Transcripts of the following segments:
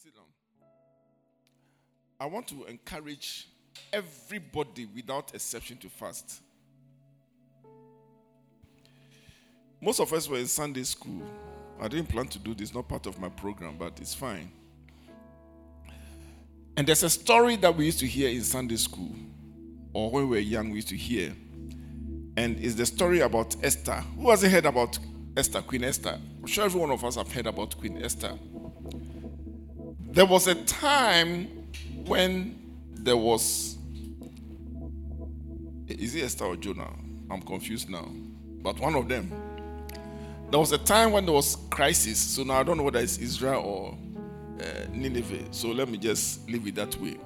Sit down. I want to encourage everybody without exception to fast. Most of us were in Sunday school. I didn't plan to do this, not part of my program, but it's fine. And there's a story that we used to hear in Sunday school, or when we were young, we used to hear. And it's the story about Esther. Who hasn't heard about Esther, Queen Esther? I'm sure every one of us have heard about Queen Esther. There was a time when there was. Is it Esther or Jonah? I'm confused now. But one of them. There was a time when there was crisis. So now I don't know whether it's Israel or uh, Nineveh. So let me just leave it that way.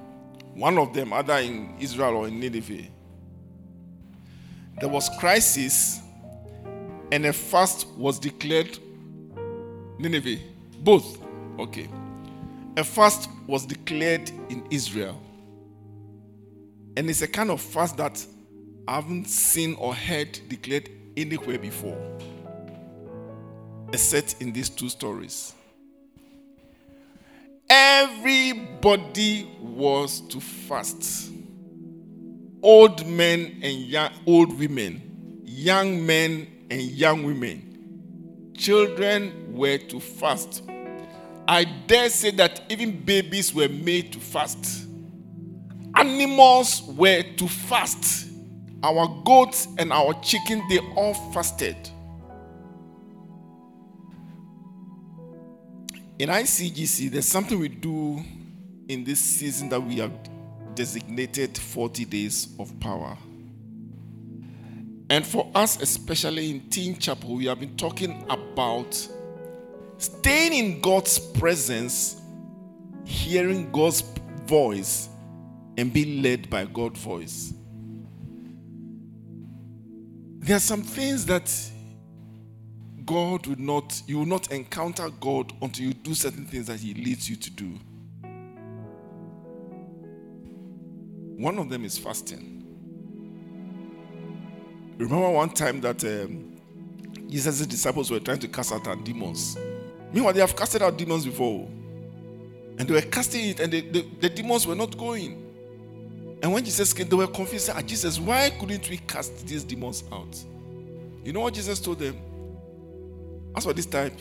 One of them, either in Israel or in Nineveh, there was crisis, and a fast was declared. Nineveh, both. Okay. A fast was declared in Israel. And it's a kind of fast that I haven't seen or heard declared anywhere before, except in these two stories. Everybody was to fast. Old men and young, old women, young men and young women, children were to fast. I dare say that even babies were made to fast. Animals were to fast. Our goats and our chicken, they all fasted. In ICGC, there's something we do in this season that we have designated 40 days of power. And for us, especially in Teen Chapel, we have been talking about staying in God's presence, hearing God's voice, and being led by God's voice. There are some things that God will not, you will not encounter God until you do certain things that He leads you to do. One of them is fasting. Remember one time that um, Jesus' disciples were trying to cast out demons. Meanwhile, they have casted out demons before. And they were casting it, and the, the, demons were not going. And when Jesus came, they were confused. Ah, Jesus, why couldn't we cast these demons out? You know what Jesus told them? As for this type,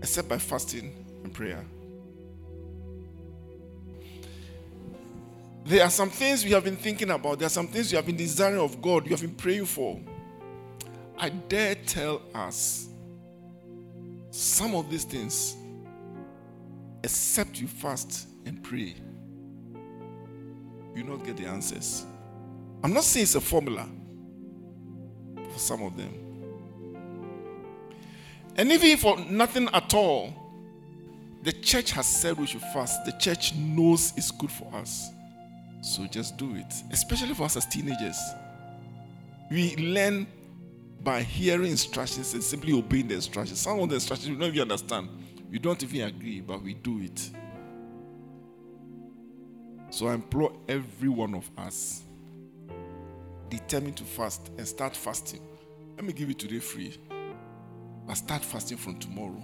except by fasting and prayer. There are some things we have been thinking about. There are some things you have been desiring of God, you have been praying for. I dare tell us some of these things, except you fast and pray, you not get the answers. I'm not saying it's a formula for some of them. And even for nothing at all, the church has said we should fast. The church knows it's good for us. So just do it, especially for us as teenagers. We learn by hearing instructions and simply obeying the instructions. Some of the instructions we don't even understand. We don't even agree, but we do it. So I implore every one of us determined to fast and start fasting. Let me give it today free. But start fasting from tomorrow.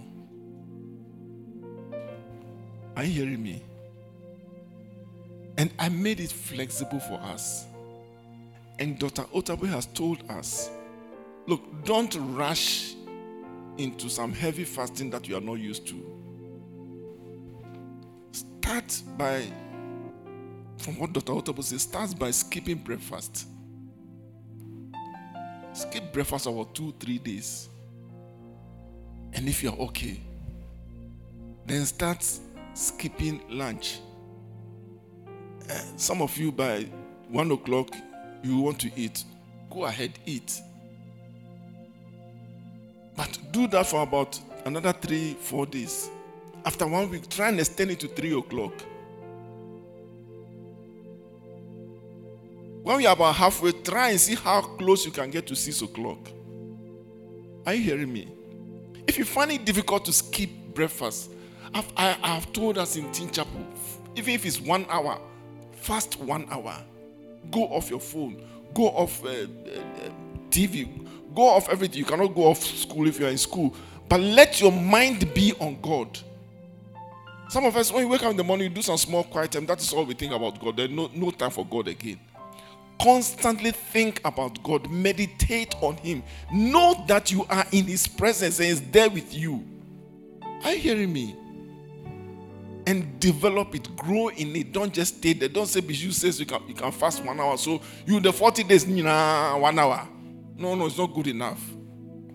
Are you hearing me? And I made it flexible for us. And Dr. Otabil has told us look, don't rush into some heavy fasting that you are not used to. Start by, from what Dr. Otabil says, start by skipping breakfast. Skip breakfast over two, three days. And if you're okay, then start skipping lunch. Uh, some of you by one o'clock you want to eat. Go ahead, eat. Do that for about another three, four days. After one week, try and extend it to three o'clock. When we are about halfway, try and see how close you can get to six o'clock. Are you hearing me? If you find it difficult to skip breakfast, I've, I, have told us in Teen Chapel, even if it's one hour, fast one hour. Go off your phone. Go off uh, uh, TV. Go off everything. You cannot go off school if you are in school. But let your mind be on God. Some of us, when you wake up in the morning, you do some small quiet time. That is all we think about God. There's no, no time for God again. Constantly think about God, meditate on Him. Know that you are in His presence and He's there with you. Are you hearing me? And develop it, grow in it. Don't just stay there. Don't say Bishop says you can you can fast one hour. So you the 40 days, nah, one hour. No, no, it's not good enough.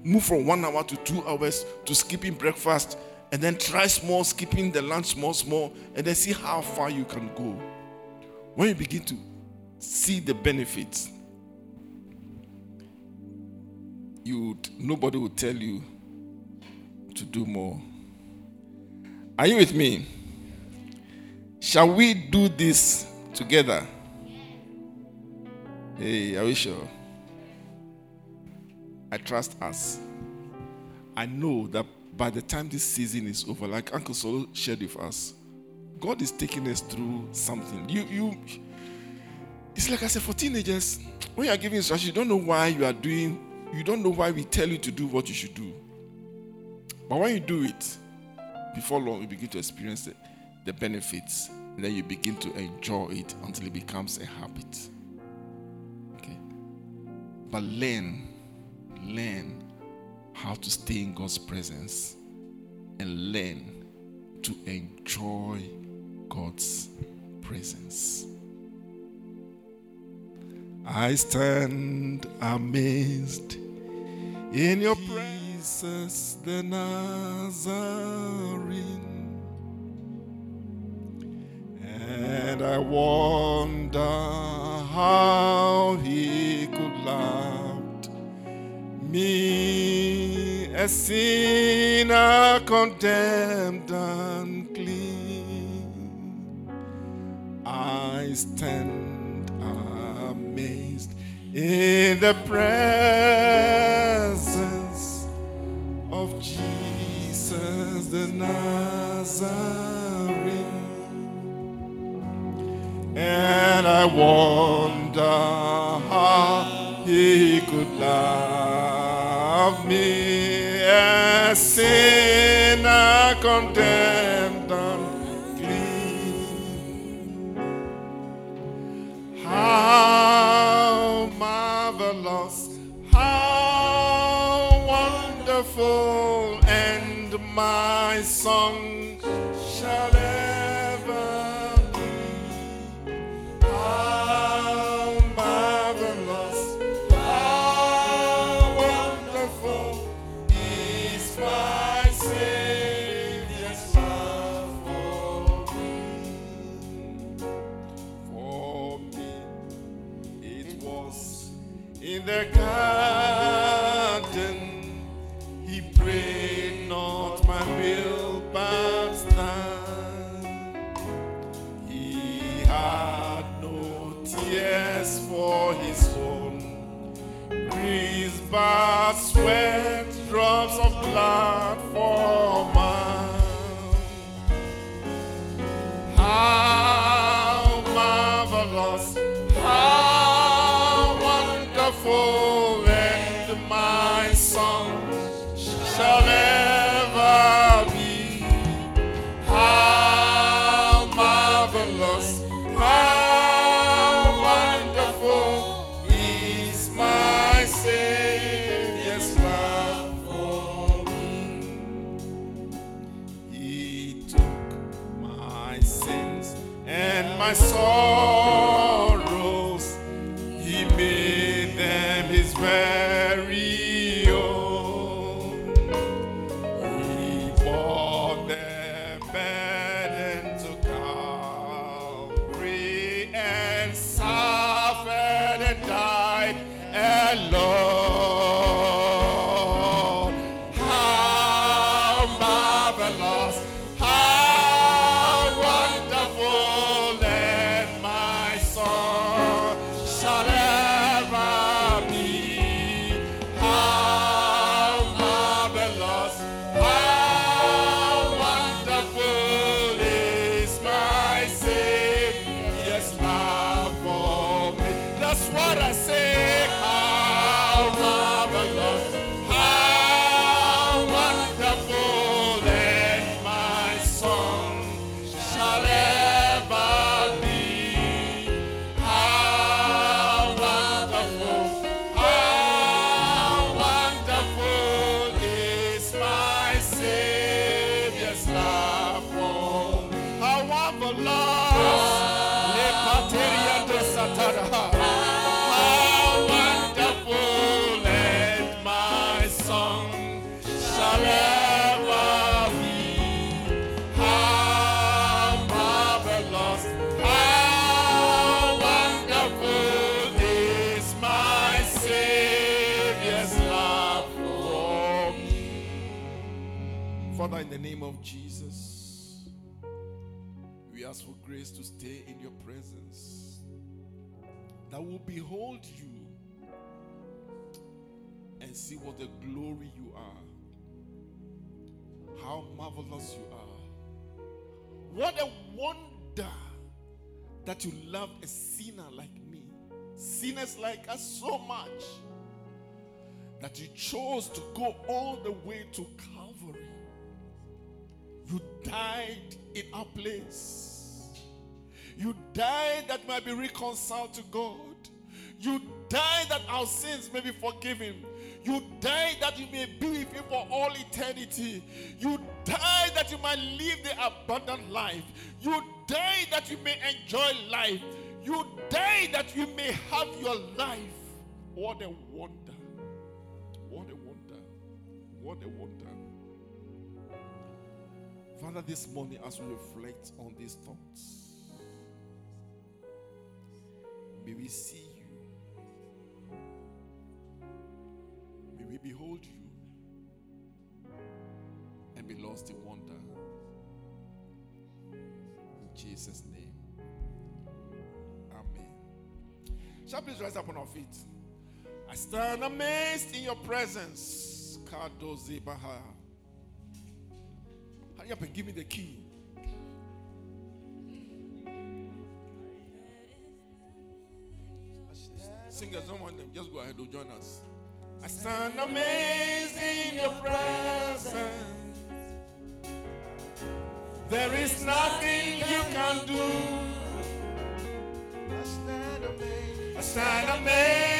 Move from one hour to two hours to skipping breakfast, and then try small, skipping the lunch small, small, and then see how far you can go. When you begin to see the benefits, you nobody will tell you to do more. Are you with me? Shall we do this together? Hey, are we sure? I trust us. I know that by the time this season is over, like Uncle Solo shared with us, God is taking us through something. You, you, it's like I said for teenagers, when you are giving instruction, you don't know why you are doing, you don't know why we tell you to do what you should do. But when you do it, before long, you begin to experience the, the benefits, and then you begin to enjoy it until it becomes a habit. Okay, but learn learn how to stay in God's presence and learn to enjoy God's presence. I stand amazed in your presence, the Nazarene, and I wonder how he could love me, a sinner condemned and clean. I stand amazed in the presence of Jesus the Nazarene. And I wonder how he could love me a sinner condemned and clean. How marvelous, how wonderful, and my song shall ever will behold you and see what a glory you are, how marvelous you are. What a wonder that you loved a sinner like me, sinners like us so much that you chose to go all the way to Calvary. You died in our place. You died that might be reconciled to God. You die that our sins may be forgiven. You die that you may be with Him for all eternity. You die that you might live the abundant life. You die that you may enjoy life. You die that you may have your life. What a wonder! What a wonder! What a wonder! Father, this morning as we reflect on these thoughts, may we see we behold you and be lost in wonder. In Jesus' name. Amen. Shall please rise up on our feet? I stand amazed in your presence. Kadozi Baha. Hurry up and give me the key. Singers, don't want them. Just go ahead and join us. I stand amazed in your presence. There is nothing you can do. I stand amazed. I stand amazed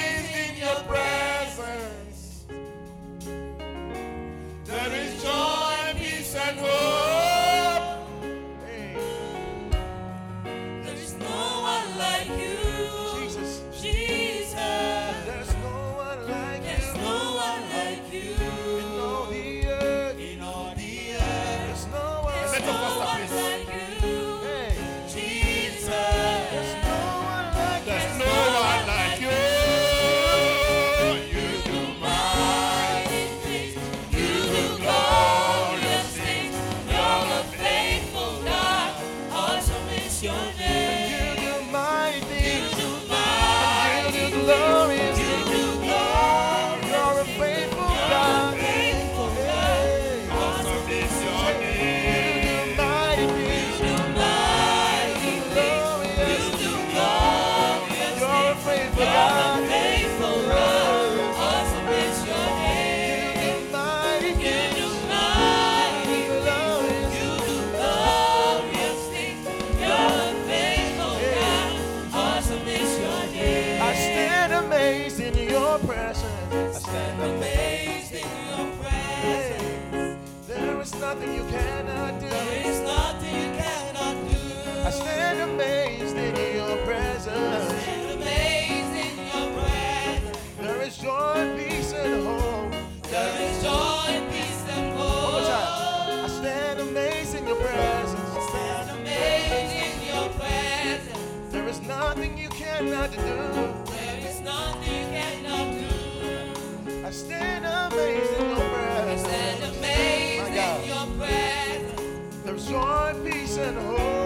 cannot do. There is nothing you cannot do. I stand amazed in your presence. Stand amazed in your presence. There's joy, peace, and hope.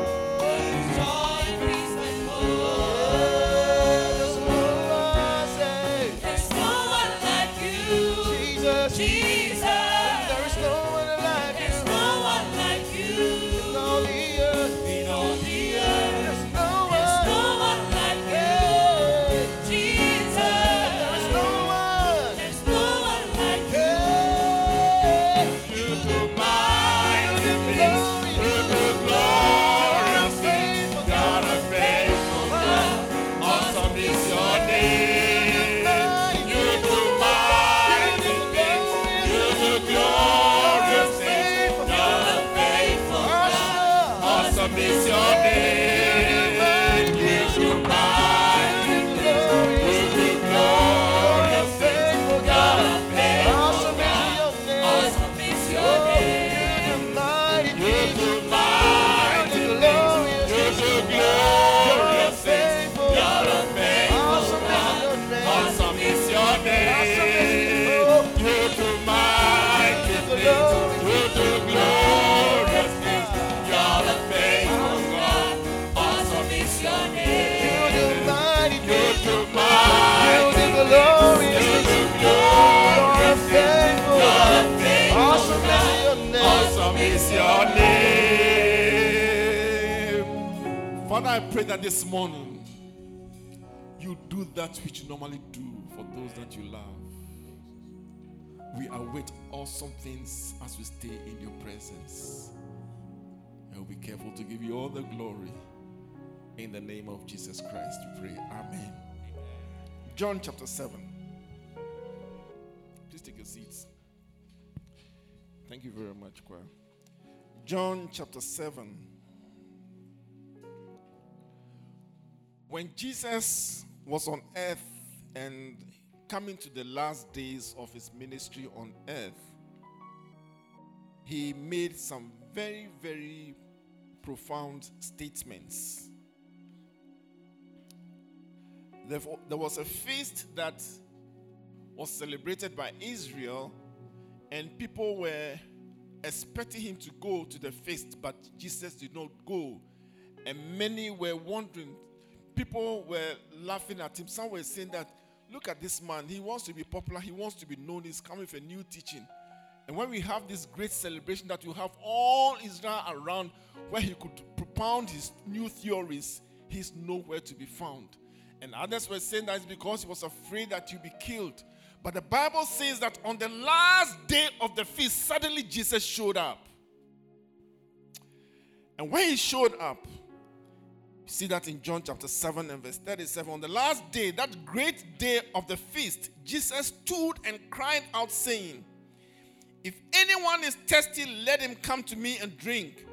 Father, I pray that this morning you do that which you normally do for those that you love. We await awesome things as we stay in your presence. And we'll be careful to give you all the glory. In the name of Jesus Christ, we pray. Amen. John chapter 7. Please take your seats. Thank you very much, choir. John chapter 7. When Jesus was on earth and coming to the last days of his ministry on earth, he made some very, very profound statements. Therefore, there was a feast that was celebrated by Israel, and people were expecting him to go to the feast, but Jesus did not go. And many were wondering, people were laughing at him. Some were saying that, look at this man, he wants to be popular, he wants to be known, he's coming with a new teaching. And when we have this great celebration that you have all Israel around where he could propound his new theories, he's nowhere to be found. And others were saying that it's because he was afraid that he'd be killed. But the Bible says that on the last day of the feast, suddenly Jesus showed up. And when he showed up, see that in John chapter 7 and verse 37. On the last day, that great day of the feast, Jesus stood and cried out, saying, If anyone is thirsty, let him come to me and drink.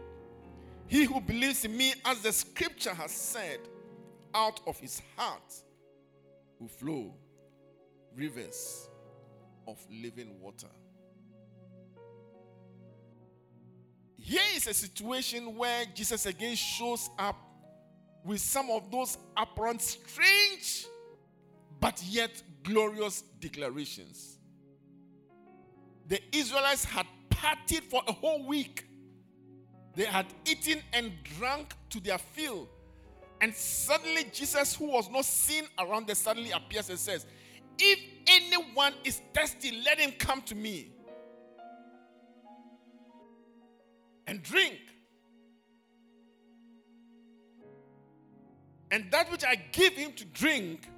He who believes in me, as the scripture has said, out of his heart will flow rivers of living water. Here is a situation where Jesus again shows up with some of those apparent strange but yet glorious declarations. The Israelites had partied for a whole week. They had eaten and drunk to their fill and suddenly, Jesus, who was not seen around there, suddenly appears and says, If anyone is thirsty, let him come to me and drink. And that which I give him to drink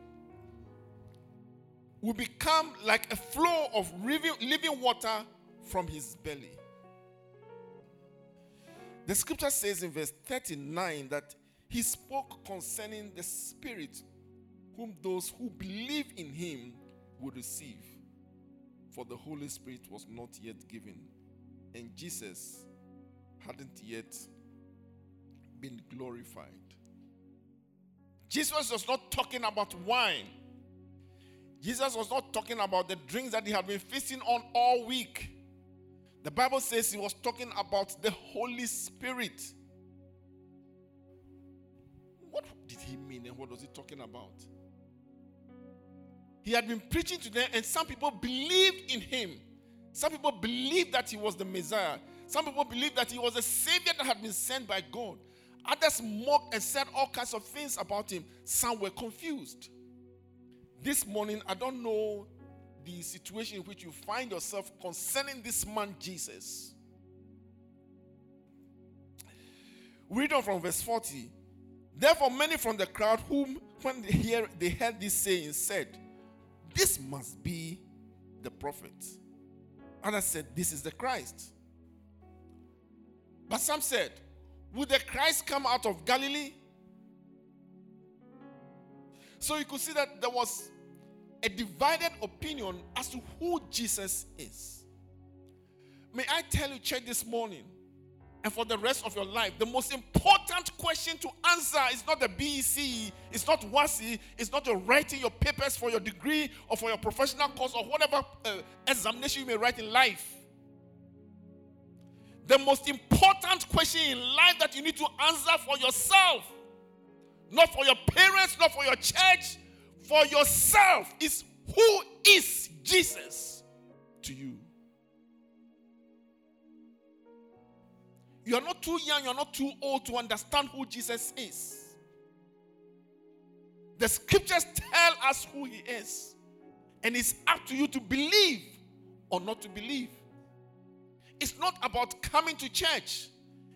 will become like a flow of living water from his belly. The scripture says in verse 39 that he spoke concerning the Spirit, whom those who believe in him would receive. For the Holy Spirit was not yet given, and Jesus hadn't yet been glorified. Jesus was not talking about wine. Jesus was not talking about the drinks that he had been feasting on all week. The Bible says he was talking about the Holy Spirit. What did he mean and what was he talking about? He had been preaching to them, and some people believed in him. Some people believed that he was the Messiah. Some people believed that he was a savior that had been sent by God. Others mocked and said all kinds of things about him. Some were confused. This morning, I don't know the situation in which you find yourself concerning this man, Jesus. Read on from verse 40. Therefore, many from the crowd, whom when they, hear, they heard this saying, said, This must be the prophet. Others said, This is the Christ. But some said, Would the Christ come out of Galilee? So you could see that there was a divided opinion as to who Jesus is. May I tell you, church, this morning, and for the rest of your life. The most important question to answer is not the BEC, it's not WASSCE, it's not your writing your papers for your degree or for your professional course or whatever uh, examination you may write in life. The most important question in life that you need to answer for yourself, not for your parents, not for your church, for yourself, is who is Jesus to you? You are not too young, you are not too old to understand who Jesus is. The scriptures tell us who he is. And it's up to you to believe or not to believe. It's not about coming to church.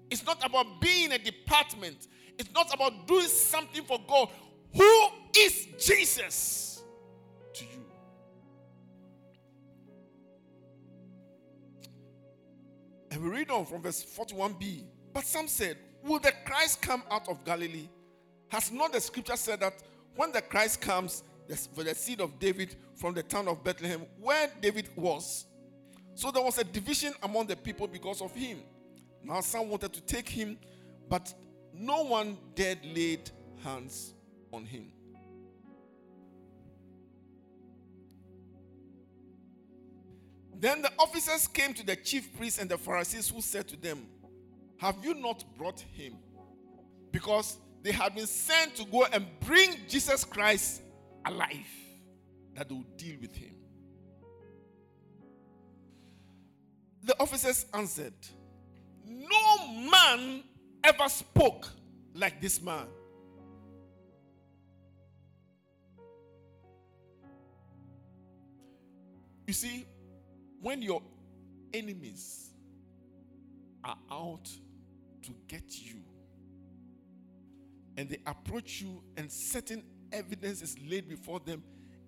It's not about being a department. It's not about doing something for God. Who is Jesus to you? And we read on from verse 41b. But some said, Will the Christ come out of Galilee? Has not the scripture said that when the Christ comes for the seed of David from the town of Bethlehem, where David was? So there was a division among the people because of him. Now some wanted to take him, but no one dared lay hands on him. Then the officers came to the chief priests and the Pharisees, who said to them, Have you not brought him? Because they had been sent to go and bring Jesus Christ alive, that they would deal with him. The officers answered, No man ever spoke like this man. You see, when your enemies are out to get you and they approach you and certain evidence is laid before them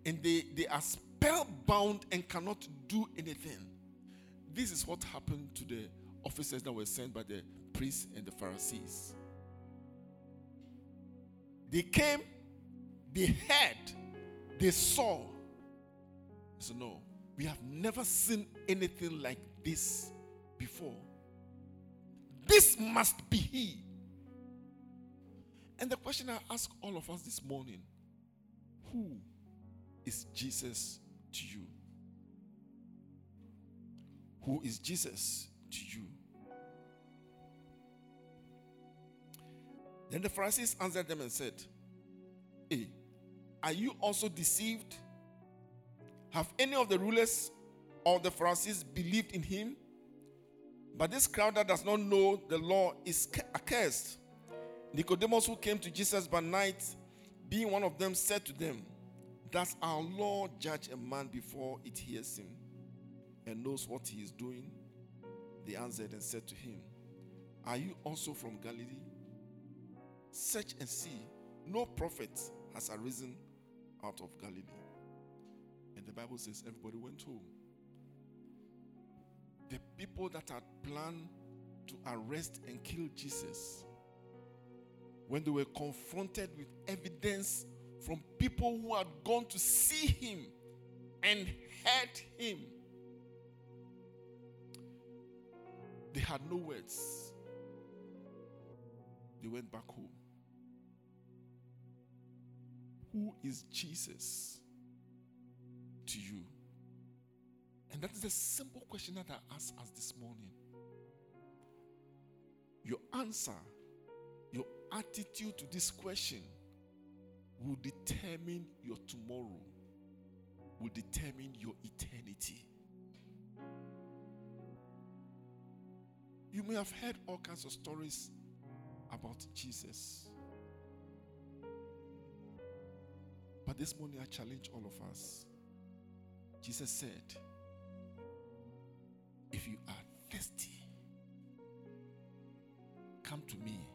and they, they are spellbound and cannot do anything. This is what happened to the officers that were sent by the priests and the Pharisees. They came, they heard, they saw. So, no, we have never seen anything like this before. This must be He. And the question I ask all of us this morning who is Jesus to you? Who is Jesus to you? Then the Pharisees answered them and said, Hey, are you also deceived? Have any of the rulers or the Pharisees believed in him? But this crowd that does not know the law is accursed. Nicodemus, who came to Jesus by night, being one of them, said to them, Does our law judge a man before it hears him and knows what he is doing? They answered and said to him, Are you also from Galilee? Search and see. No prophet has arisen out of Galilee. And the Bible says everybody went home. The people that had planned to arrest and kill Jesus, when they were confronted with evidence from people who had gone to see him and heard him, they had no words. They went back home. Who is Jesus to you? And that is a simple question that I ask us this morning. Your answer, your attitude to this question will determine your tomorrow, will determine your eternity. You may have heard all kinds of stories about Jesus. But this morning I challenge all of us. Jesus said, If you are thirsty, come to me.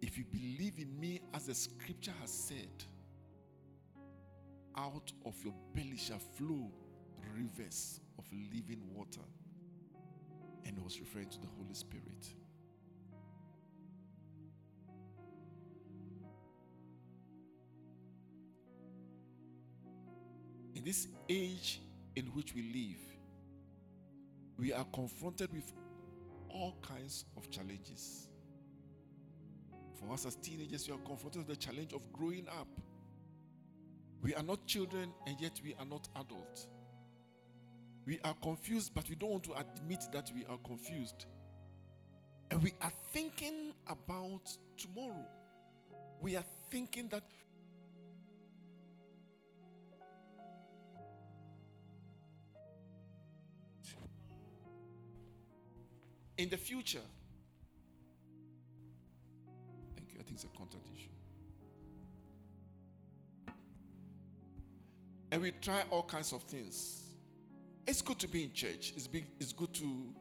If you believe in me, as the scripture has said, out of your belly shall flow rivers of living water. And was referring to the Holy Spirit. In this age in which we live, we are confronted with all kinds of challenges. For us as teenagers, we are confronted with the challenge of growing up. We are not children, and yet we are not adults. We are confused, but we don't want to admit that we are confused. And we are thinking about tomorrow. We are thinking that in the future. Thank you. I think it's a contact issue. And we try all kinds of things. It's good to be in church. It's, it's good to,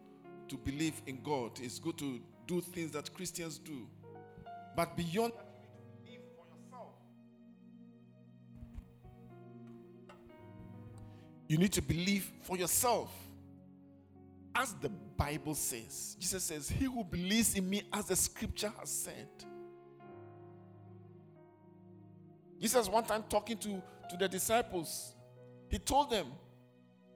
to believe in God. It's good to do things that Christians do. But beyond that, you need to for yourself. You need to believe for yourself. As the Bible says, Jesus says, He who believes in me, as the scripture has said. Jesus, one time talking to, to the disciples, he told them,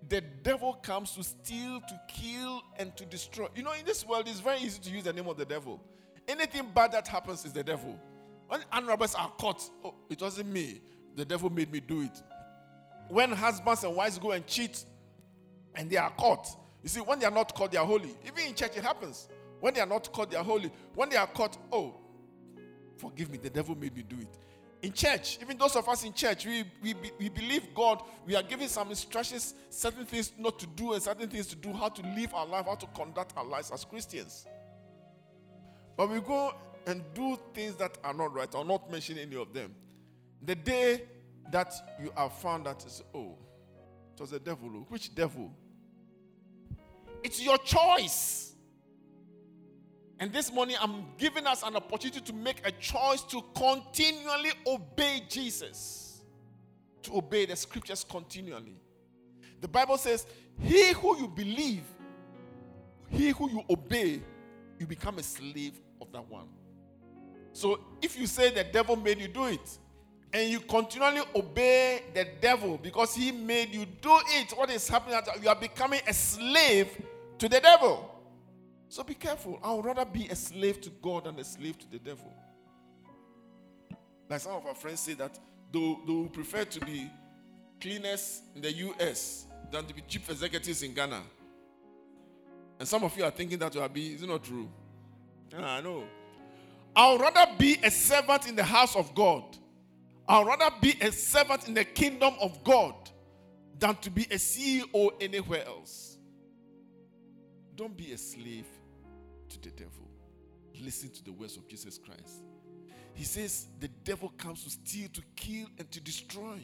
The devil comes to steal, to kill, and to destroy. You know, in this world, it's very easy to use the name of the devil. Anything bad that happens is the devil. When armed robbers are caught, oh, it wasn't me. The devil made me do it. When husbands and wives go and cheat and they are caught, you see, when they are not caught, they are holy. Even in church, it happens. When they are not caught, they are holy. When they are caught, oh, forgive me, the devil made me do it. In church, even those of us in church, we, we, we believe God, we are given some instructions, certain things not to do and certain things to do, how to live our life, how to conduct our lives as Christians. But we go and do things that are not right. I'll not mention any of them. The day that you have found that is, oh, it was the devil. oh. Which devil? It's your choice. And this morning, I'm giving us an opportunity to make a choice to continually obey Jesus, to obey the scriptures continually. The Bible says, He who you believe, he who you obey, you become a slave of that one. So if you say the devil made you do it, and you continually obey the devil because he made you do it, what is happening? You are becoming a slave to the devil. So be careful. I would rather be a slave to God than a slave to the devil. Like some of our friends say that they, will prefer to be cleaners in the US than to be chief executives in Ghana. And some of you are thinking that you are be, is it not true? I know. I would rather be a servant in the house of God. I would rather be a servant in the kingdom of God than to be a CEO anywhere else. Don't be a slave to the devil. Listen to the words of Jesus Christ. He says, The devil comes to steal, to kill, and to destroy.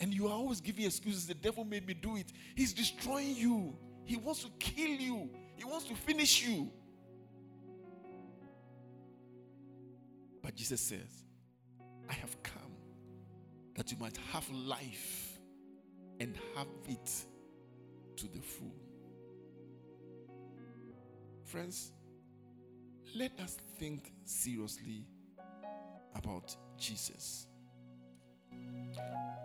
And you are always giving excuses. The devil made me do it. He's destroying you. He wants to kill you, he wants to finish you. But Jesus says, I have come that you might have life and have it to the full. Friends, let us think seriously about Jesus.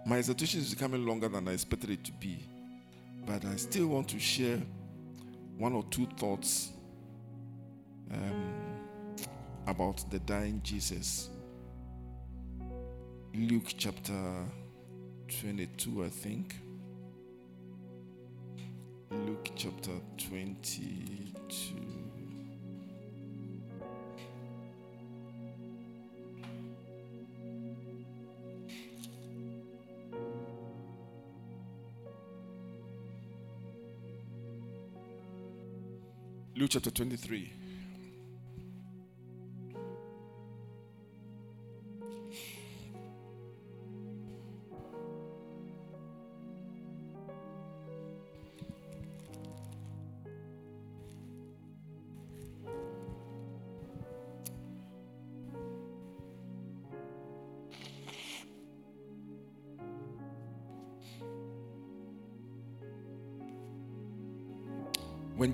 My exhortation is becoming longer than I expected it to be, but I still want to share one or two thoughts um, about the dying Jesus. Luke chapter 22, I think. Luke chapter 22. Luke chapter 23.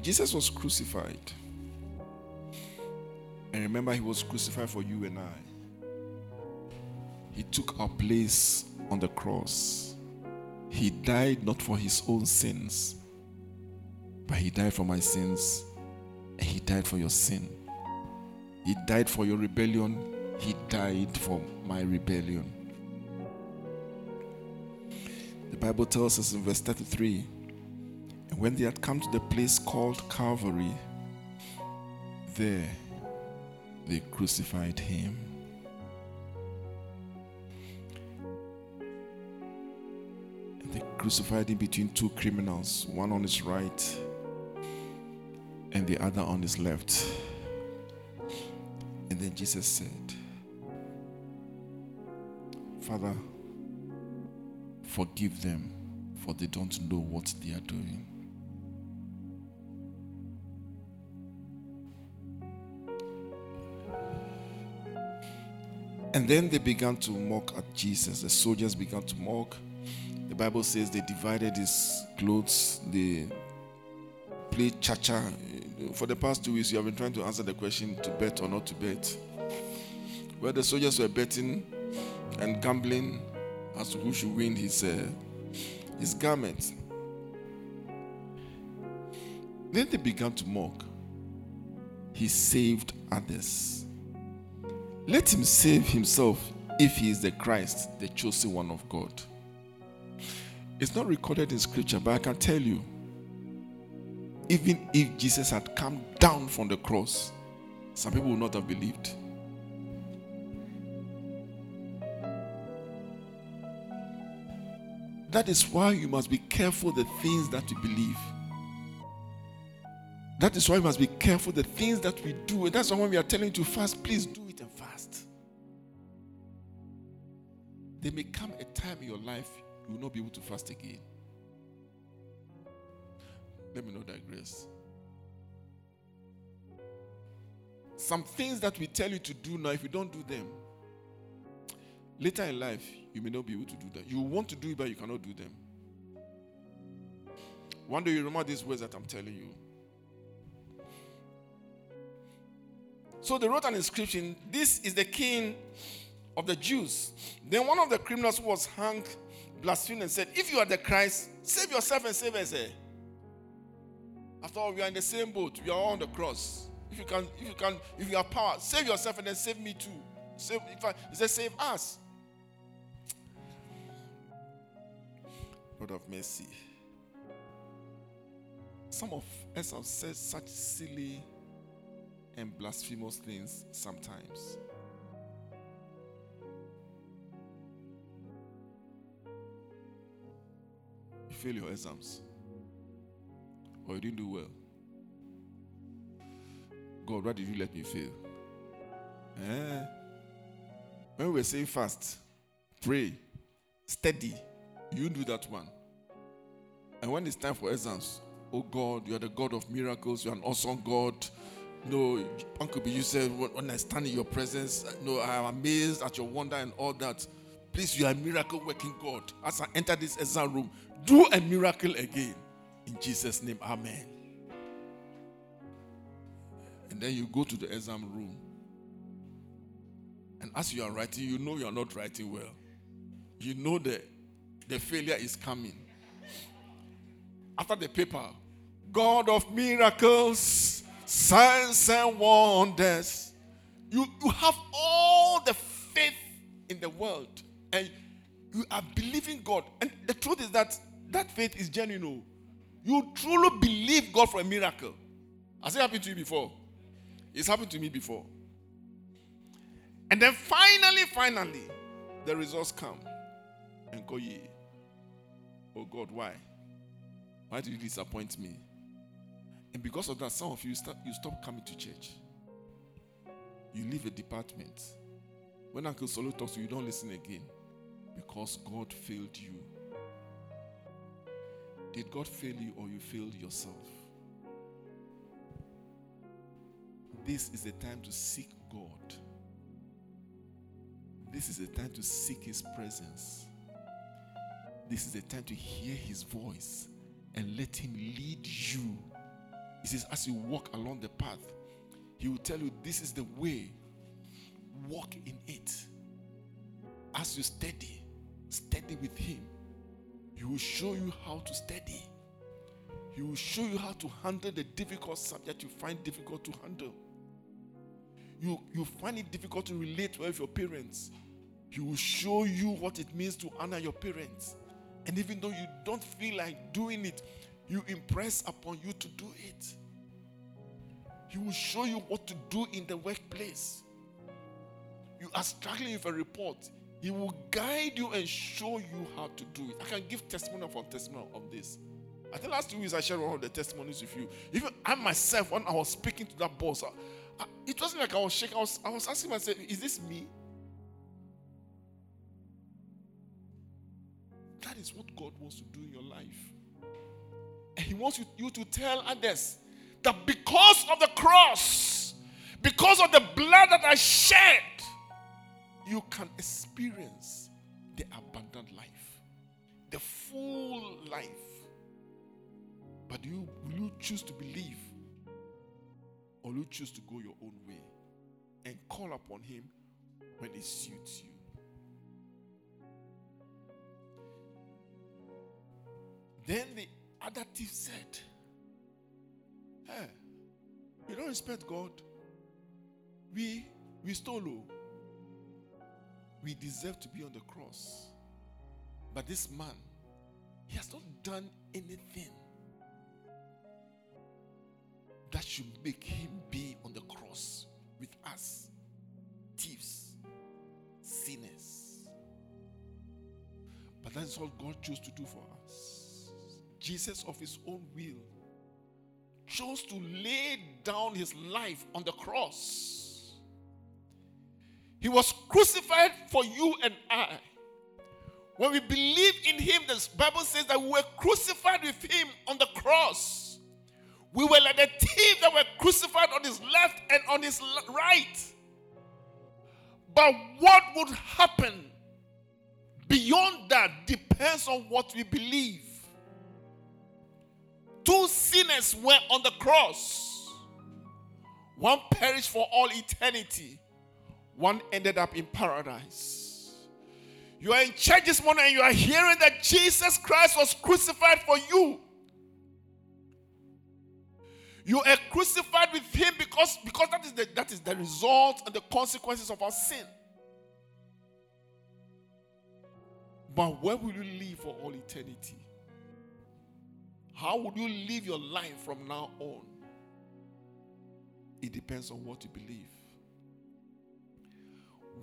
Jesus was crucified, and remember, he was crucified for you and I, he took our place on the cross. He died not for his own sins, but he died for my sins, and he died for your sin. He died for your rebellion, he died for my rebellion. The Bible tells us in verse 33 and when they had come to the place called Calvary, there they crucified him. And they crucified him between two criminals, one on his right and the other on his left. And then Jesus said, Father, forgive them, for they don't know what they are doing. And then they began to mock at Jesus. The soldiers began to mock. The Bible says they divided his clothes, they played cha cha. For the past two weeks, you have been trying to answer the question to bet or not to bet. Where the soldiers were betting and gambling as to who should win his, uh, his garment. Then they began to mock. He saved others. Let him save himself if he is the Christ, the chosen one of God. It's not recorded in scripture, but I can tell you, even if Jesus had come down from the cross, some people would not have believed. That is why you must be careful the things that you believe. That is why we must be careful the things that we do. And that's why when we are telling you to fast, please do There may come a time in your life you will not be able to fast again. Let me not digress. Some things that we tell you to do now, if you don't do them, later in life, you may not be able to do that. You want to do it, but you cannot do them. One day you remember these words that I'm telling you. So they wrote an inscription This is the king of the Jews. Then one of the criminals who was hung blasphemed and said, If you are the Christ, save yourself and save us. Eh? After all, we are in the same boat. We are on the cross. If you can, if you can, if you have power, save yourself and then save me too. Save, if I, he save us. Lord of mercy. Some of us have said such silly and blasphemous things sometimes. Fail your exams, or you didn't do well. God, why did you let me fail? Eh? When we were saying fast, pray, steady, you do that one. And when it's time for exams, oh God, you are the God of miracles, you are an awesome God. No, Uncle B, you said when I stand in your presence, no, I am amazed at your wonder and all that. Please, you are a miracle working God. As I enter this exam room, do a miracle again. In Jesus' name, Amen. And then you go to the exam room. And as you are writing, you know you are not writing well. You know that the failure is coming. After the paper, God of miracles, signs and wonders. You, you have all the faith in the world and you are believing God. And the truth is that that faith is genuine. Oh. You truly believe God for a miracle. Has it happened to you before? It's happened to me before. And then finally, finally, the results come. And go ye. Oh God, why? Why did you disappoint me? And because of that, some of you start, you stop coming to church. You leave a department. When Uncle Solo talks to you, you don't listen again. Because God failed you. Did God fail you or you failed yourself? This is the time to seek God. This is the time to seek His presence. This is the time to hear His voice and let Him lead you. He says, as you walk along the path, He will tell you, This is the way. Walk in it. As you study, study with Him. He will show you how to study. He will show you how to handle the difficult subject you find difficult to handle. You, you find it difficult to relate well with your parents. He will show you what it means to honor your parents. And even though you don't feel like doing it, you impress upon you to do it. He will show you what to do in the workplace. You are struggling with a report. He will guide you and show you how to do it. I can give testimony upon testimony of this. I think last two weeks I shared one of the testimonies with you. Even I myself, when I was speaking to that boss, I, I, it wasn't like I was shaking. I was, I was asking myself, is this me? That is what God wants to do in your life. And He wants you, you to tell others that because of the cross, because of the blood that I shed, you can experience the abundant life, the full life. But you will you choose to believe or you choose to go your own way and call upon him when it suits you? Then the other thief said, Hey, you don't respect God. We we stole. oh. We deserve to be on the cross. But this man, he has not done anything that should make him be on the cross with us, thieves, sinners. But that is what God chose to do for us. Jesus, of his own will, chose to lay down his life on the cross. He was crucified for you and I. When we believe in him, the Bible says that we were crucified with him on the cross. We were like the thief that were crucified on his left and on his right. But what would happen beyond that depends on what we believe. Two sinners were on the cross. One perished for all eternity, one ended up in paradise. You are in church this morning and you are hearing that Jesus Christ was crucified for you. You are crucified with him because, because that, is the, that is the result and the consequences of our sin. But where will you live for all eternity? How would you live your life from now on? It depends on what you believe.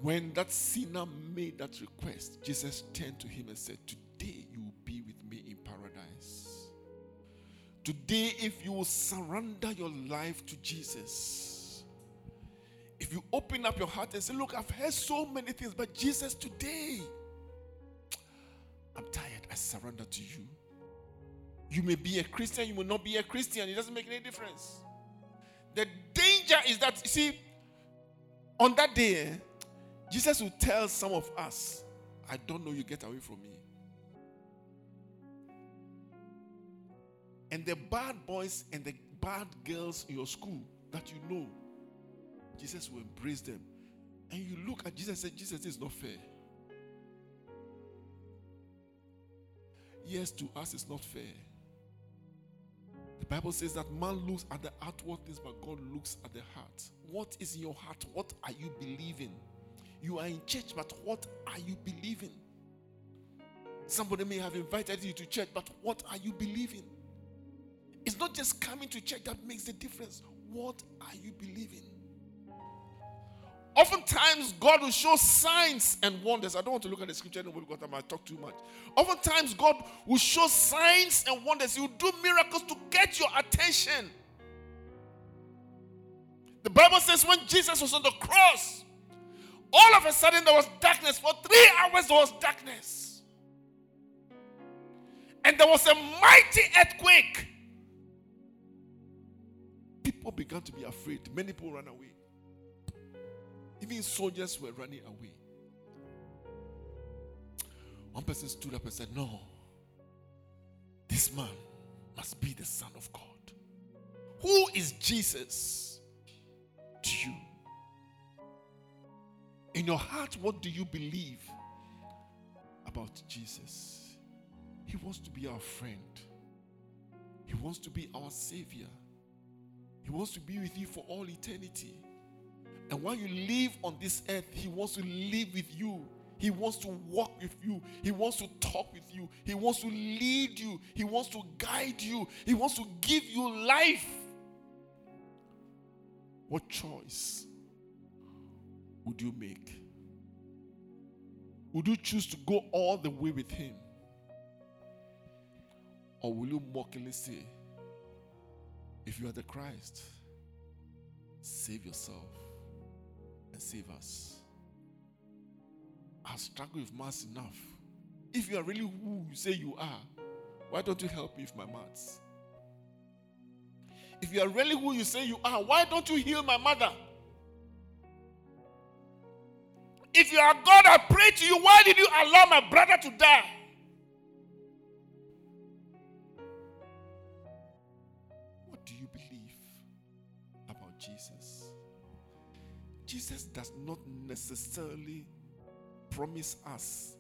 When that sinner made that request, Jesus turned to him and said, Today you will be with me in paradise. Today, if you will surrender your life to Jesus, if you open up your heart and say, Look, I've heard so many things, but Jesus, today, I'm tired. I surrender to you. You may be a Christian, you may not be a Christian. It doesn't make any difference. The danger is that, you see, on that day, Jesus will tell some of us, I don't know you, get away from me. And the bad boys and the bad girls in your school that you know, Jesus will embrace them. And you look at Jesus and say, Jesus, this is not fair. Yes, to us it's not fair. The Bible says that man looks at the outward things, but God looks at the heart. What is in your heart? What are you believing? You are in church, but what are you believing? Somebody may have invited you to church, but what are you believing? It's not just coming to church that makes the difference. What are you believing? Oftentimes, God will show signs and wonders. I don't want to look at the scripture anymore because I might talk too much. Oftentimes, God will show signs and wonders. He will do miracles to get your attention. The Bible says when Jesus was on the cross, all of a sudden there was darkness. For three hours, there was darkness. And there was a mighty earthquake. People began to be afraid. Many people ran away. Even soldiers were running away. One person stood up and said, No, this man must be the Son of God. Who is Jesus to you? In your heart, what do you believe about Jesus? He wants to be our friend, He wants to be our Savior, He wants to be with you for all eternity. And while you live on this earth, He wants to live with you. He wants to walk with you. He wants to talk with you. He wants to lead you. He wants to guide you. He wants to give you life. What choice would you make? Would you choose to go all the way with Him? Or will you mockingly say, if you are the Christ, save yourself and save us? I've struggled with maths enough. If you are really who you say you are, why don't you help me with my maths? If you are really who you say you are, why don't you heal my mother? If you are God, I pray to you, why did you allow my brother to die? What do you believe about Jesus? Jesus does not necessarily promise us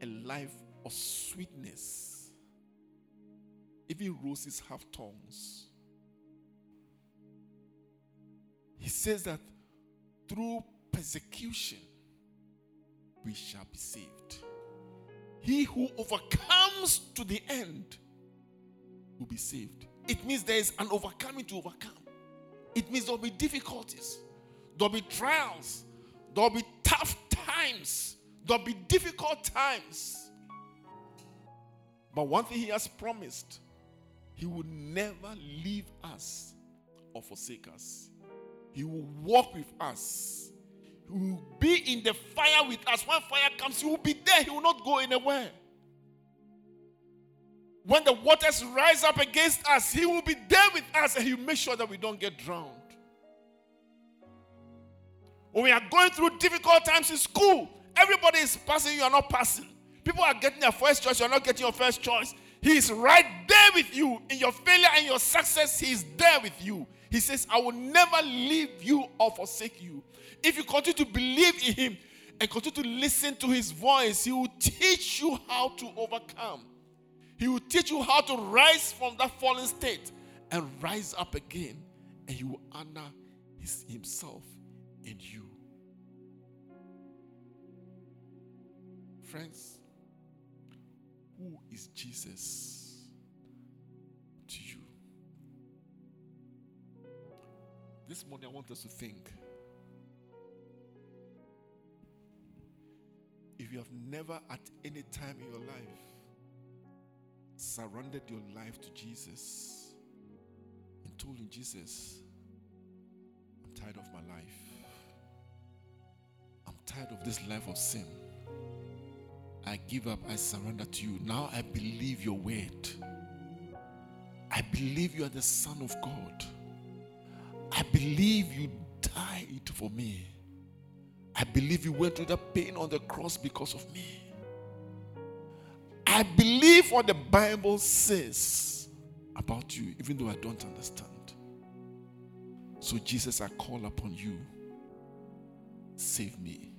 a life of sweetness. Even roses have thorns. He says that through persecution, we shall be saved. He who overcomes to the end will be saved. It means there is an overcoming to overcome. It means there'll be difficulties, there'll be trials, there'll be tough times, there'll be difficult times. But one thing he has promised, he will never leave us or forsake us. He will walk with us. Will be in the fire with us. When fire comes, he will be there. He will not go anywhere. When the waters rise up against us, he will be there with us and he will make sure that we don't get drowned. When we are going through difficult times in school, everybody is passing, you are not passing. People are getting their first choice, you are not getting your first choice. He is right there with you. In your failure and your success, He is there with you. He says, I will never leave you or forsake you. If you continue to believe in Him and continue to listen to His voice, He will teach you how to overcome. He will teach you how to rise from that fallen state and rise up again. And He will honor his, Himself in you. Friends, who is Jesus This morning, I want us to think. If you have never at any time in your life surrendered your life to Jesus and told him, Jesus, I'm tired of my life. I'm tired of this life of sin. I give up, I surrender to you. Now I believe your word. I believe you are the Son of God. I believe you died for me. I believe you went through that pain on the cross because of me. I believe what the Bible says about you, even though I don't understand. So, Jesus, I call upon you. Save me.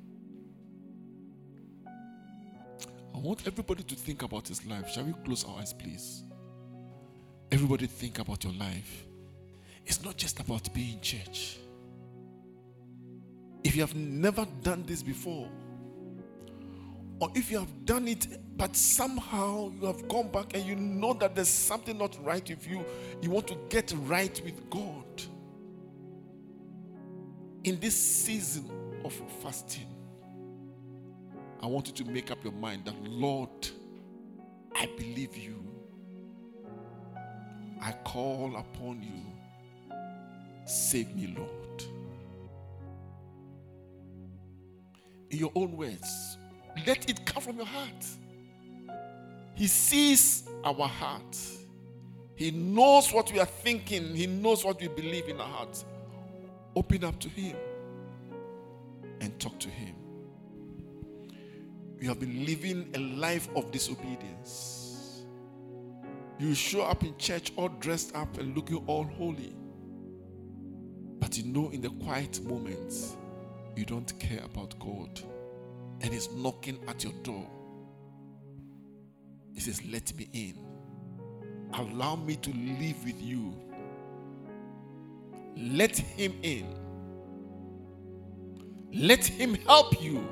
I want everybody to think about his life. Shall we close our eyes, please? Everybody think about your life. It's not just about being church. If you have never done this before, or if you have done it, but somehow you have gone back and you know that there's something not right with you, you want to get right with God. In this season of fasting, I want you to make up your mind that, Lord, I believe you. I call upon you. Save me, Lord. In your own words, let it come from your heart. He sees our heart. He knows what we are thinking. He knows what we believe in our hearts. Open up to Him and talk to Him. You have been living a life of disobedience. You show up in church all dressed up and looking all holy. But you know, in the quiet moments, you don't care about God. And He's knocking at your door. He says, Let me in. Allow me to live with you. Let Him in. Let Him help you.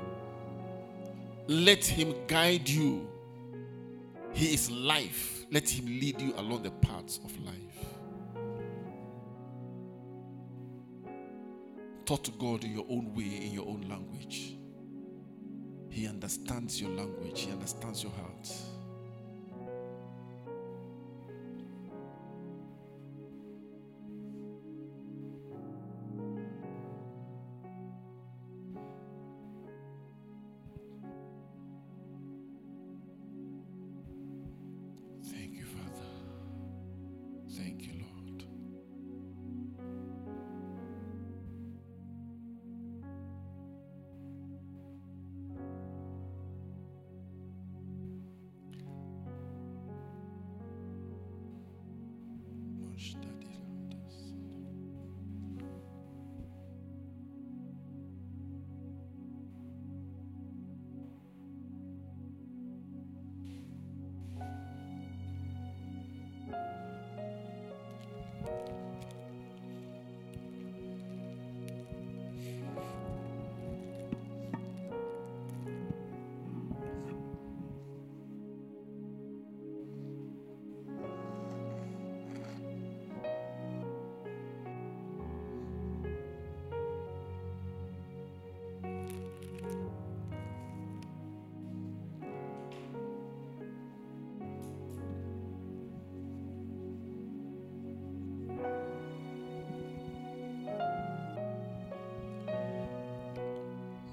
Let Him guide you. He is life. Let Him lead you along the paths of life. To God in your own way, in your own language. He understands your language, He understands your heart.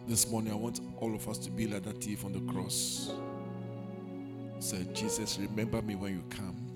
This morning, I want all of us to be like that thief on the cross. Said, Jesus, remember me when you come.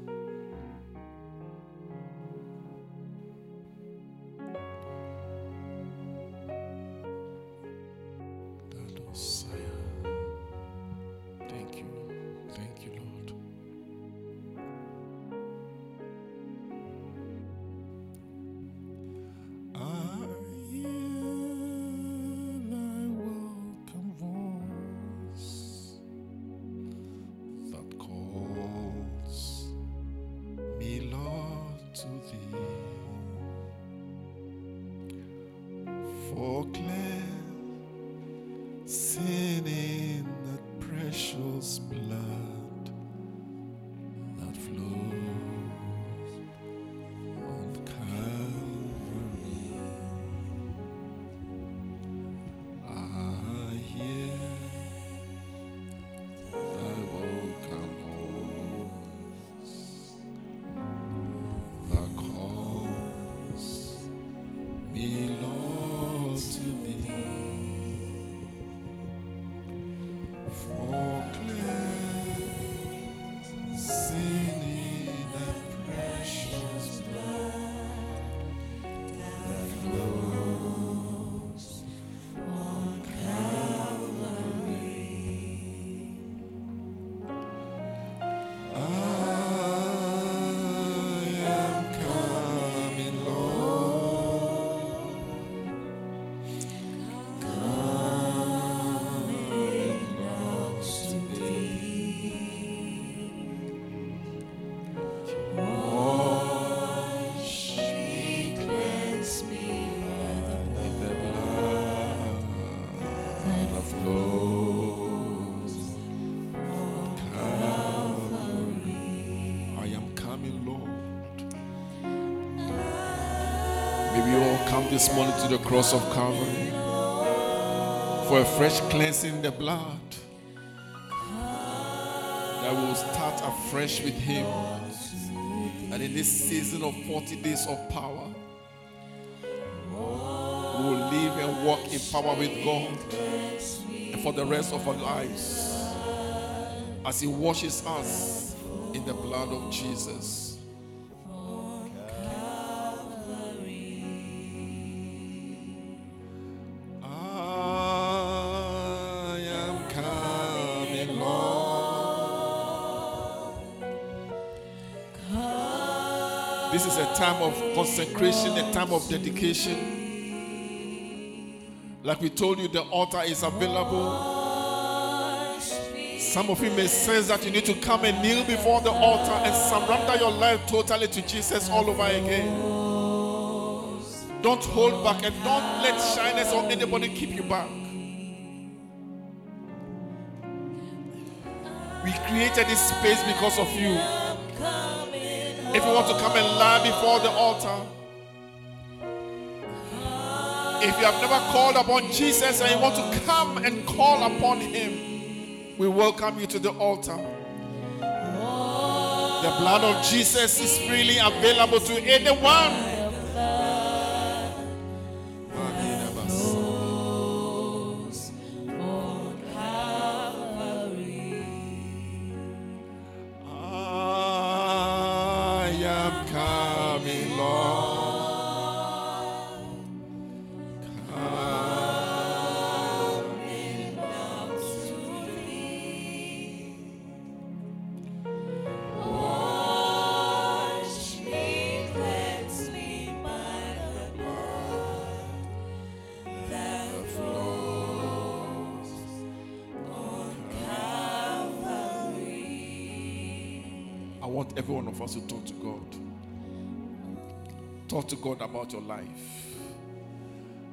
This morning to the cross of Calvary for a fresh cleansing in the blood that will start afresh with Him. And in this season of 40 days of power, we will live and walk in power with God and for the rest of our lives as He washes us in the blood of Jesus. This is a time of consecration, a time of dedication. Like we told you, the altar is available. Some of you may sense that you need to come and kneel before the altar and surrender your life totally to Jesus all over again. Don't hold back and don't let shyness or anybody keep you back. We created this space because of you. If you want to come and lie before the altar, if you have never called upon Jesus and you want to come and call upon Him, we welcome you to the altar. The blood of Jesus is freely available to anyone. Of us to talk to God. Talk to God about your life,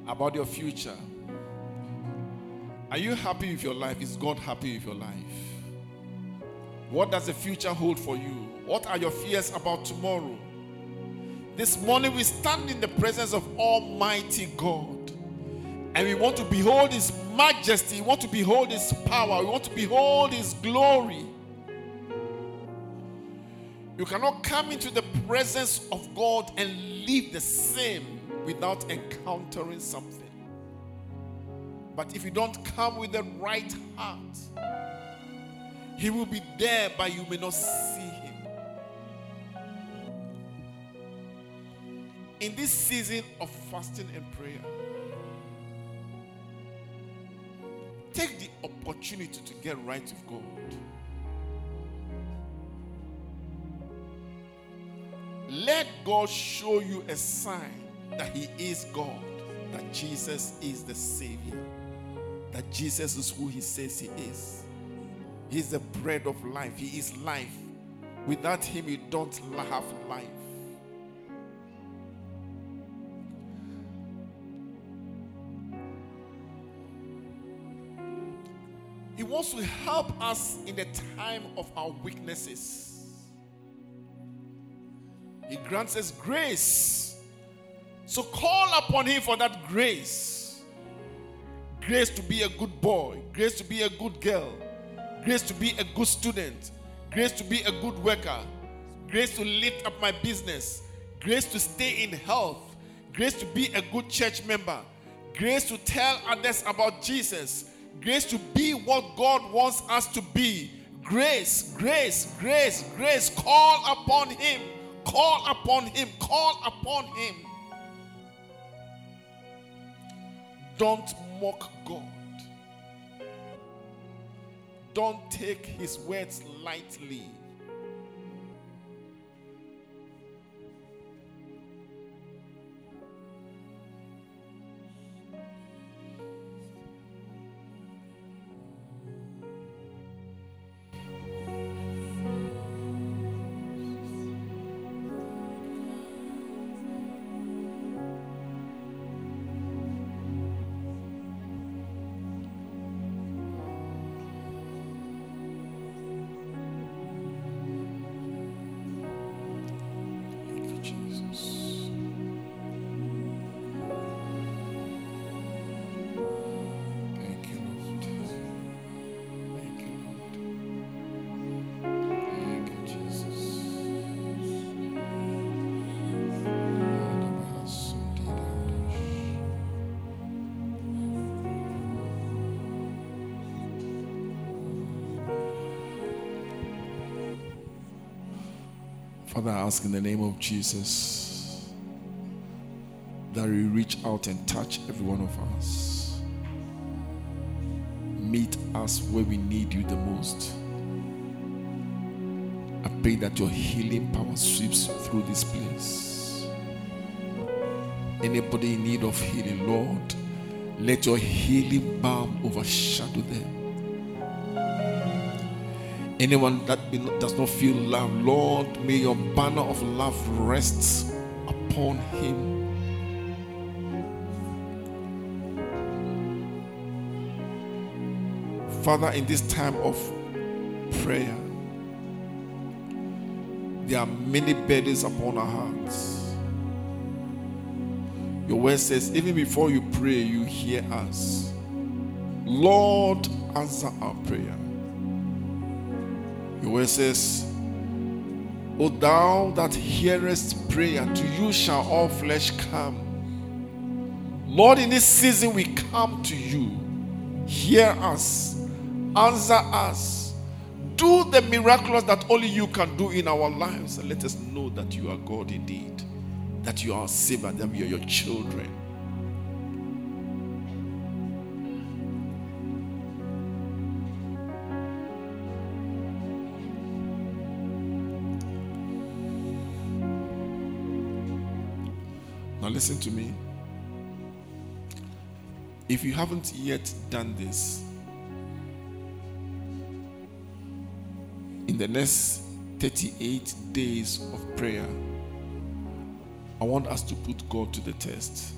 about your future. Are you happy with your life? Is God happy with your life? What does the future hold for you? What are your fears about tomorrow? This morning we stand in the presence of Almighty God and we want to behold His majesty, we want to behold His power, we want to behold His glory. You cannot come into the presence of God and live the same without encountering something. But if you don't come with the right heart, He will be there, but you may not see Him. In this season of fasting and prayer, take the opportunity to get right with God. God show you a sign that He is God, that Jesus is the Savior, that Jesus is who He says He is. He's the bread of life, He is life. Without Him, you don't have life. He wants to help us in the time of our weaknesses. He grants us grace. So call upon Him for that grace. Grace to be a good boy, grace to be a good girl, grace to be a good student, grace to be a good worker, grace to lift up my business, grace to stay in health, grace to be a good church member, grace to tell others about Jesus, grace to be what God wants us to be. Grace, grace, grace, grace. Call upon Him. Call upon Him. Call upon Him. Don't mock God. Don't take His words lightly. Father, I ask in the name of Jesus that you reach out and touch every one of us. Meet us where we need you the most. I pray that your healing power sweeps through this place. Anybody in need of healing, Lord, let your healing balm overshadow them. Anyone that does not feel love, Lord, may your banner of love rest upon him. Father, in this time of prayer, there are many burdens upon our hearts. Your word says, even before you pray, you hear us. Lord, answer our prayer. Word says, O thou that hearest prayer, to you shall all flesh come. Lord, in this season we come to you. Hear us, answer us, do the miraculous that only you can do in our lives, and let us know that you are God indeed, that you are our Savior, that we are your children. Listen to me. If you haven't yet done this, in the next 38 days of prayer, I want us to put God to the test.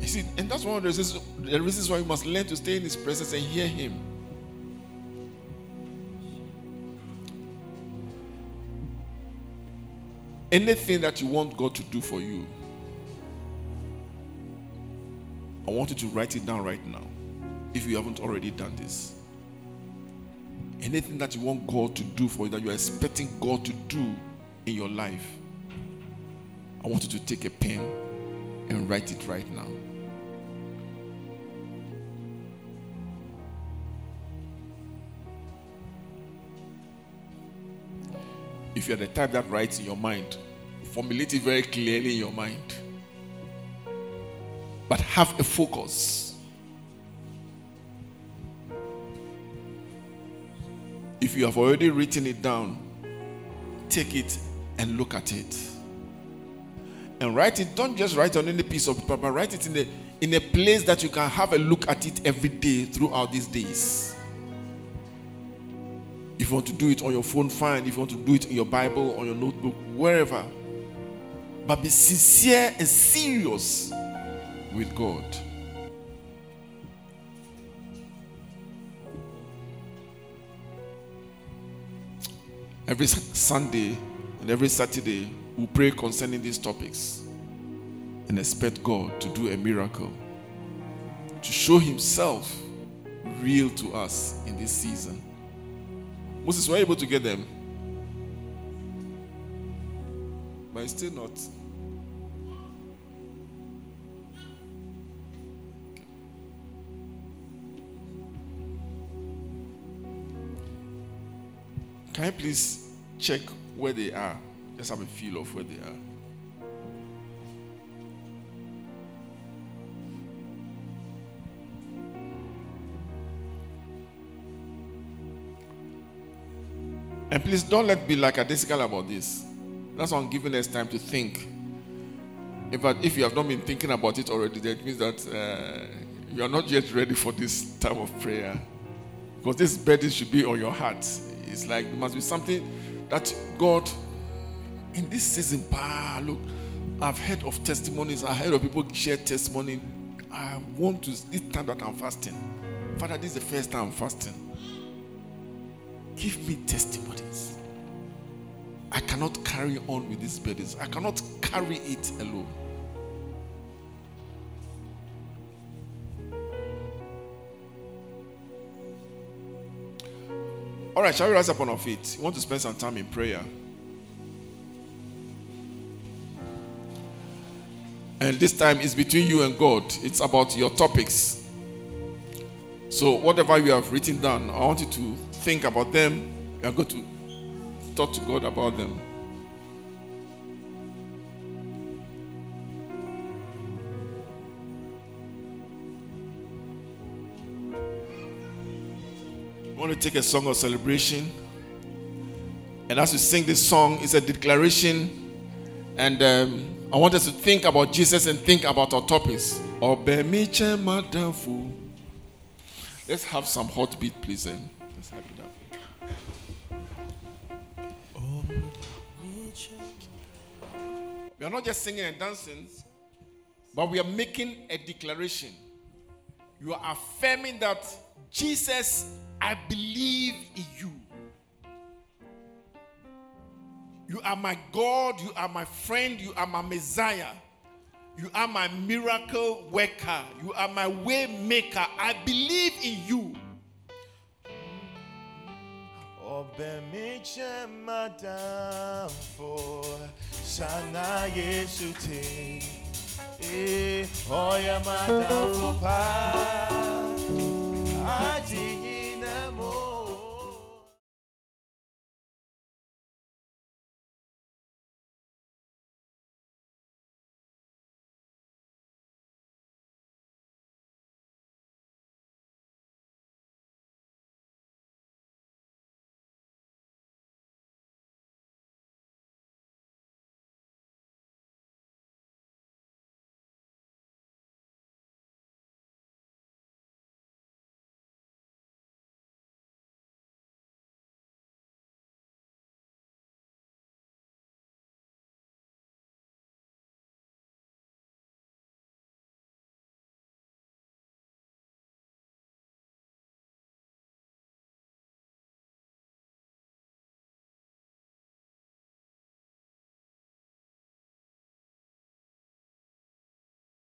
You see, and that's one of the reasons, the reasons why we must learn to stay in His presence and hear Him. Anything that you want God to do for you, I want you to write it down right now if you haven't already done this. Anything that you want God to do for you, that you're expecting God to do in your life, I want you to take a pen and write it right now. If you're the type that writes in your mind, formulate it very clearly in your mind. But have a focus. If you have already written it down, take it and look at it. And write it, don't just write on any piece of paper, write it in a, in a place that you can have a look at it every day throughout these days. If you want to do it on your phone, fine. If you want to do it in your Bible, on your notebook, wherever. But be sincere and serious with God. Every Sunday and every Saturday, we pray concerning these topics and expect God to do a miracle, to show Himself real to us in this season. Moses were able to get them, but it's still not. Can I please check where they are? Just have a feel of where they are. And please don't let be like a lackadaisical about this. That's why I'm giving us time to think. In fact, if you have not been thinking about it already, that means that uh, you are not yet ready for this time of prayer. Because this burden should be on your heart. It's like there must be something that God, in this season, bah, look, I've heard of testimonies. I heard of people share testimony. I want to this time that I'm fasting. Father, this is the first time I'm fasting. Give me testimonies. I cannot carry on with these burdens. I cannot carry it alone. All right, shall we rise up on our feet? We want to spend some time in prayer. And this time is between you and God. It's about your topics. So, whatever you have written down, I want you to think about them. You are going to talk to God about them. I want to take a song of celebration. And as we sing this song, it's a declaration. And um, I want us to think about Jesus and think about our topics. Let's have some hot beat, please. eh? Up. We are not just singing and dancing, but we are making a declaration. You are affirming that Jesus, I believe in you. You are my God, you are my friend, you are my Messiah. You are my miracle worker. You are my way maker. I believe in you. Obemiche madamfo sana Yesu te e oya madamfo pa Aji.